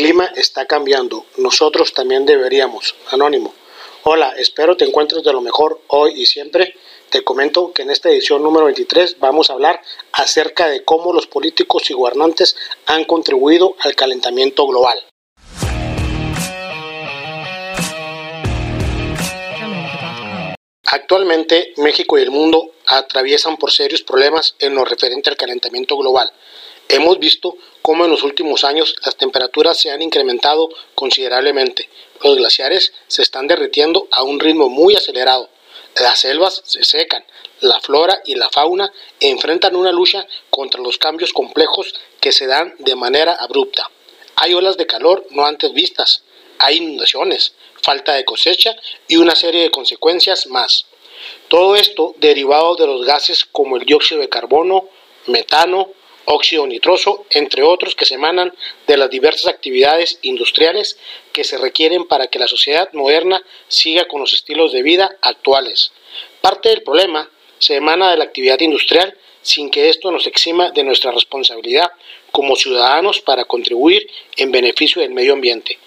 clima está cambiando. Nosotros también deberíamos. Anónimo. Hola, espero te encuentres de lo mejor hoy y siempre. Te comento que en esta edición número 23 vamos a hablar acerca de cómo los políticos y gobernantes han contribuido al calentamiento global. Actualmente México y el mundo atraviesan por serios problemas en lo referente al calentamiento global. Hemos visto cómo en los últimos años las temperaturas se han incrementado considerablemente. Los glaciares se están derritiendo a un ritmo muy acelerado. Las selvas se secan. La flora y la fauna enfrentan una lucha contra los cambios complejos que se dan de manera abrupta. Hay olas de calor no antes vistas. Hay inundaciones, falta de cosecha y una serie de consecuencias más. Todo esto derivado de los gases como el dióxido de carbono, metano, óxido nitroso, entre otros que se emanan de las diversas actividades industriales que se requieren para que la sociedad moderna siga con los estilos de vida actuales. Parte del problema se emana de la actividad industrial sin que esto nos exima de nuestra responsabilidad como ciudadanos para contribuir en beneficio del medio ambiente.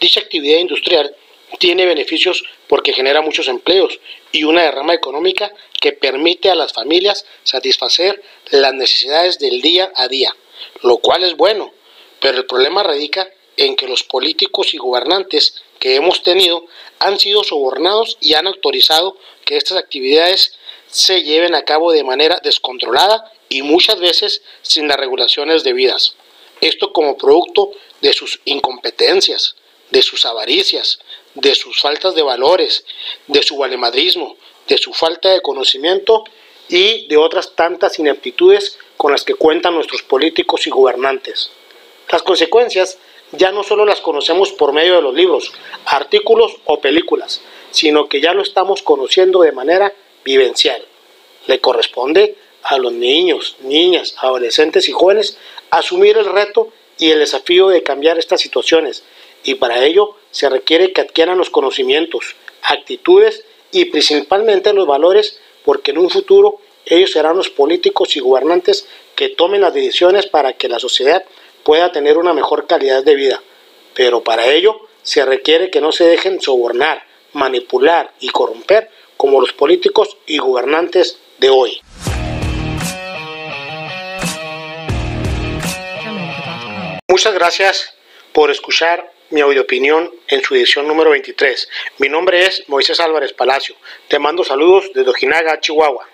Dicha actividad industrial tiene beneficios porque genera muchos empleos y una derrama económica que permite a las familias satisfacer las necesidades del día a día, lo cual es bueno, pero el problema radica en que los políticos y gobernantes que hemos tenido han sido sobornados y han autorizado que estas actividades se lleven a cabo de manera descontrolada y muchas veces sin las regulaciones debidas. Esto como producto de sus incompetencias, de sus avaricias, de sus faltas de valores, de su valemadrismo, de su falta de conocimiento y de otras tantas ineptitudes con las que cuentan nuestros políticos y gobernantes. Las consecuencias ya no solo las conocemos por medio de los libros, artículos o películas, sino que ya lo estamos conociendo de manera vivencial. Le corresponde a los niños, niñas, adolescentes y jóvenes asumir el reto y el desafío de cambiar estas situaciones y para ello se requiere que adquieran los conocimientos, actitudes y principalmente los valores porque en un futuro ellos serán los políticos y gobernantes que tomen las decisiones para que la sociedad pueda tener una mejor calidad de vida. Pero para ello se requiere que no se dejen sobornar, manipular y corromper como los políticos y gobernantes de hoy. Muchas gracias por escuchar mi audio opinión en su edición número 23. Mi nombre es Moisés Álvarez Palacio. Te mando saludos desde Ojinaga, Chihuahua.